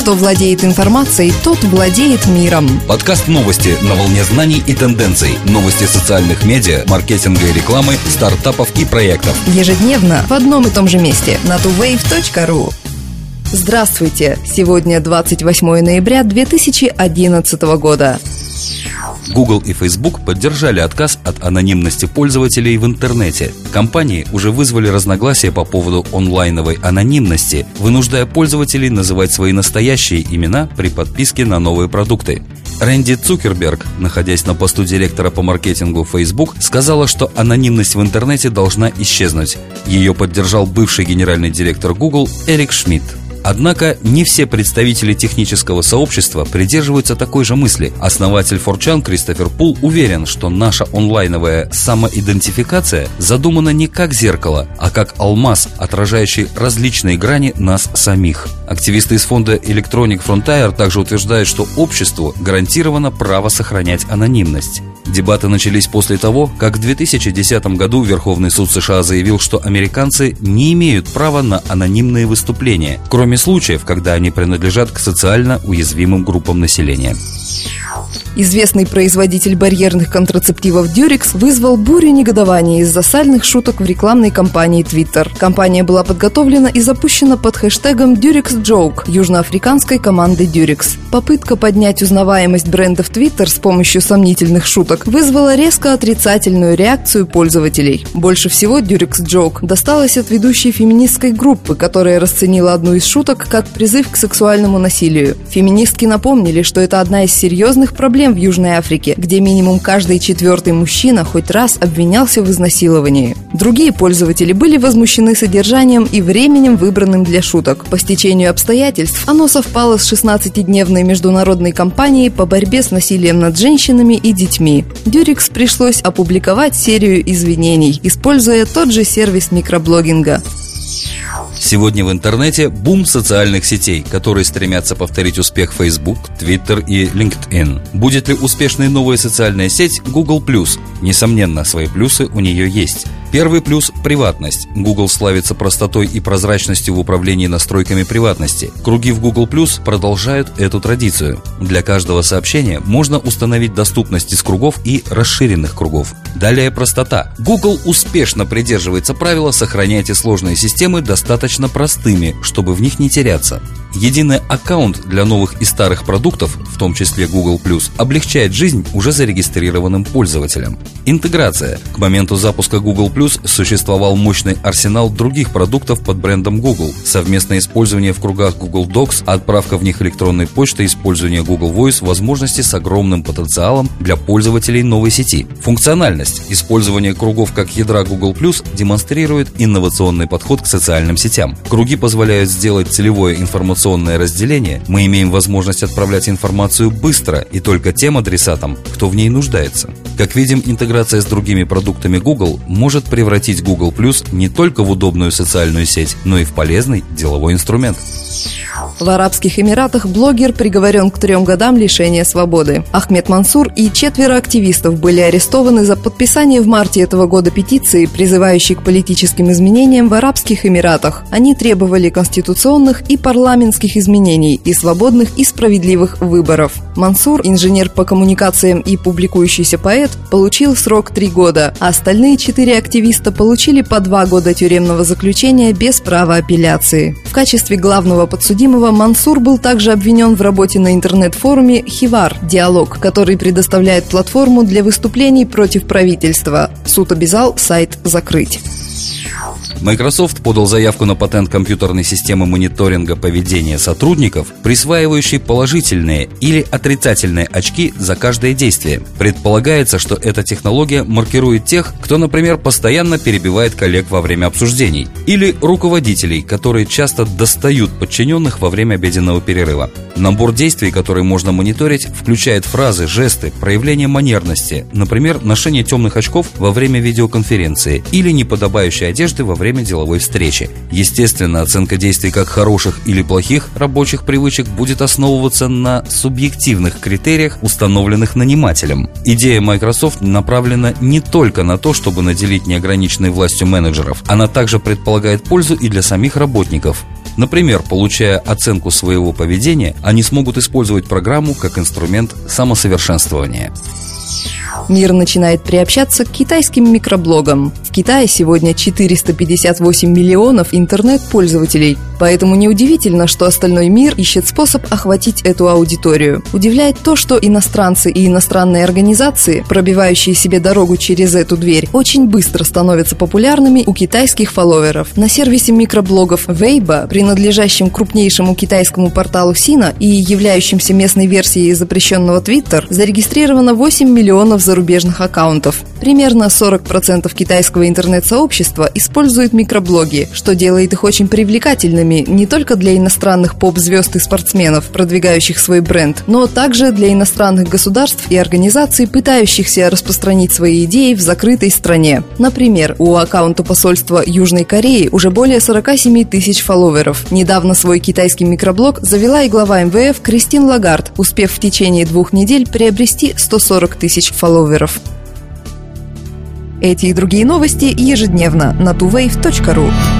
Кто владеет информацией, тот владеет миром. Подкаст новости на волне знаний и тенденций. Новости социальных медиа, маркетинга и рекламы, стартапов и проектов. Ежедневно в одном и том же месте на tuwave.ru. Здравствуйте! Сегодня 28 ноября 2011 года. Google и Facebook поддержали отказ от анонимности пользователей в интернете. Компании уже вызвали разногласия по поводу онлайновой анонимности, вынуждая пользователей называть свои настоящие имена при подписке на новые продукты. Рэнди Цукерберг, находясь на посту директора по маркетингу Facebook, сказала, что анонимность в интернете должна исчезнуть. Ее поддержал бывший генеральный директор Google Эрик Шмидт. Однако не все представители технического сообщества придерживаются такой же мысли. Основатель Форчан Кристофер Пул уверен, что наша онлайновая самоидентификация задумана не как зеркало, а как алмаз, отражающий различные грани нас самих. Активисты из фонда Electronic Frontier также утверждают, что обществу гарантировано право сохранять анонимность. Дебаты начались после того, как в 2010 году Верховный суд США заявил, что американцы не имеют права на анонимные выступления, кроме случаев, когда они принадлежат к социально уязвимым группам населения. Известный производитель барьерных контрацептивов Durex вызвал бурю негодования из-за сальных шуток в рекламной кампании Twitter. Компания была подготовлена и запущена под хэштегом Durex Joke южноафриканской команды Durex. Попытка поднять узнаваемость бренда в Twitter с помощью сомнительных шуток вызвала резко отрицательную реакцию пользователей. Больше всего Durex Joke досталось от ведущей феминистской группы, которая расценила одну из шуток как призыв к сексуальному насилию. Феминистки напомнили, что это одна из серьезных проблем в Южной Африке, где минимум каждый четвертый мужчина хоть раз обвинялся в изнасиловании. Другие пользователи были возмущены содержанием и временем, выбранным для шуток. По стечению обстоятельств оно совпало с 16-дневной международной кампанией по борьбе с насилием над женщинами и детьми. Дюрикс пришлось опубликовать серию извинений, используя тот же сервис микроблогинга. Сегодня в интернете бум социальных сетей, которые стремятся повторить успех Facebook, Twitter и LinkedIn. Будет ли успешной новая социальная сеть Google+. Несомненно, свои плюсы у нее есть. Первый плюс – приватность. Google славится простотой и прозрачностью в управлении настройками приватности. Круги в Google Plus продолжают эту традицию. Для каждого сообщения можно установить доступность из кругов и расширенных кругов. Далее простота. Google успешно придерживается правила «сохраняйте сложные системы достаточно простыми, чтобы в них не теряться». Единый аккаунт для новых и старых продуктов, в том числе Google+, облегчает жизнь уже зарегистрированным пользователям. Интеграция. К моменту запуска Google+, существовал мощный арсенал других продуктов под брендом Google. Совместное использование в кругах Google Docs, отправка в них электронной почты, использование Google Voice, возможности с огромным потенциалом для пользователей новой сети. Функциональность. Использование кругов как ядра Google+, демонстрирует инновационный подход к социальным сетям. Круги позволяют сделать целевое информационное информационное разделение, мы имеем возможность отправлять информацию быстро и только тем адресатам, кто в ней нуждается. Как видим, интеграция с другими продуктами Google может превратить Google Plus не только в удобную социальную сеть, но и в полезный деловой инструмент. В Арабских Эмиратах блогер приговорен к трем годам лишения свободы. Ахмед Мансур и четверо активистов были арестованы за подписание в марте этого года петиции, призывающей к политическим изменениям в Арабских Эмиратах. Они требовали конституционных и парламентских изменений и свободных и справедливых выборов. Мансур, инженер по коммуникациям и публикующийся поэт, получил срок три года, а остальные четыре активиста получили по два года тюремного заключения без права апелляции. В качестве главного подсудимого Мансур был также обвинен в работе на интернет-форуме «Хивар» – «Диалог», который предоставляет платформу для выступлений против правительства. Суд обязал сайт закрыть. Microsoft подал заявку на патент компьютерной системы мониторинга поведения сотрудников, присваивающей положительные или отрицательные очки за каждое действие. Предполагается, что эта технология маркирует тех, кто, например, постоянно перебивает коллег во время обсуждений, или руководителей, которые часто достают подчиненных во время обеденного перерыва. Набор действий, которые можно мониторить, включает фразы, жесты, проявление манерности, например, ношение темных очков во время видеоконференции или неподобающей одежды во время деловой встречи. Естественно, оценка действий как хороших или плохих рабочих привычек будет основываться на субъективных критериях, установленных нанимателем. Идея Microsoft направлена не только на то, чтобы наделить неограниченной властью менеджеров, она также предполагает пользу и для самих работников. Например, получая оценку своего поведения, они смогут использовать программу как инструмент самосовершенствования. Мир начинает приобщаться к китайским микроблогам. В Китае сегодня 458 миллионов интернет-пользователей, поэтому неудивительно, что остальной мир ищет способ охватить эту аудиторию. Удивляет то, что иностранцы и иностранные организации, пробивающие себе дорогу через эту дверь, очень быстро становятся популярными у китайских фолловеров. На сервисе микроблогов Weibo, принадлежащем крупнейшему китайскому порталу Сина и являющемся местной версией запрещенного Twitter, зарегистрировано 8 миллионов зарубежных аккаунтов. Примерно 40% китайского интернет-сообщества используют микроблоги, что делает их очень привлекательными не только для иностранных поп-звезд и спортсменов, продвигающих свой бренд, но также для иностранных государств и организаций, пытающихся распространить свои идеи в закрытой стране. Например, у аккаунта посольства Южной Кореи уже более 47 тысяч фолловеров. Недавно свой китайский микроблог завела и глава МВФ Кристин Лагард, успев в течение двух недель приобрести 140 тысяч фолловеров. Эти и другие новости ежедневно на tuwave.ru.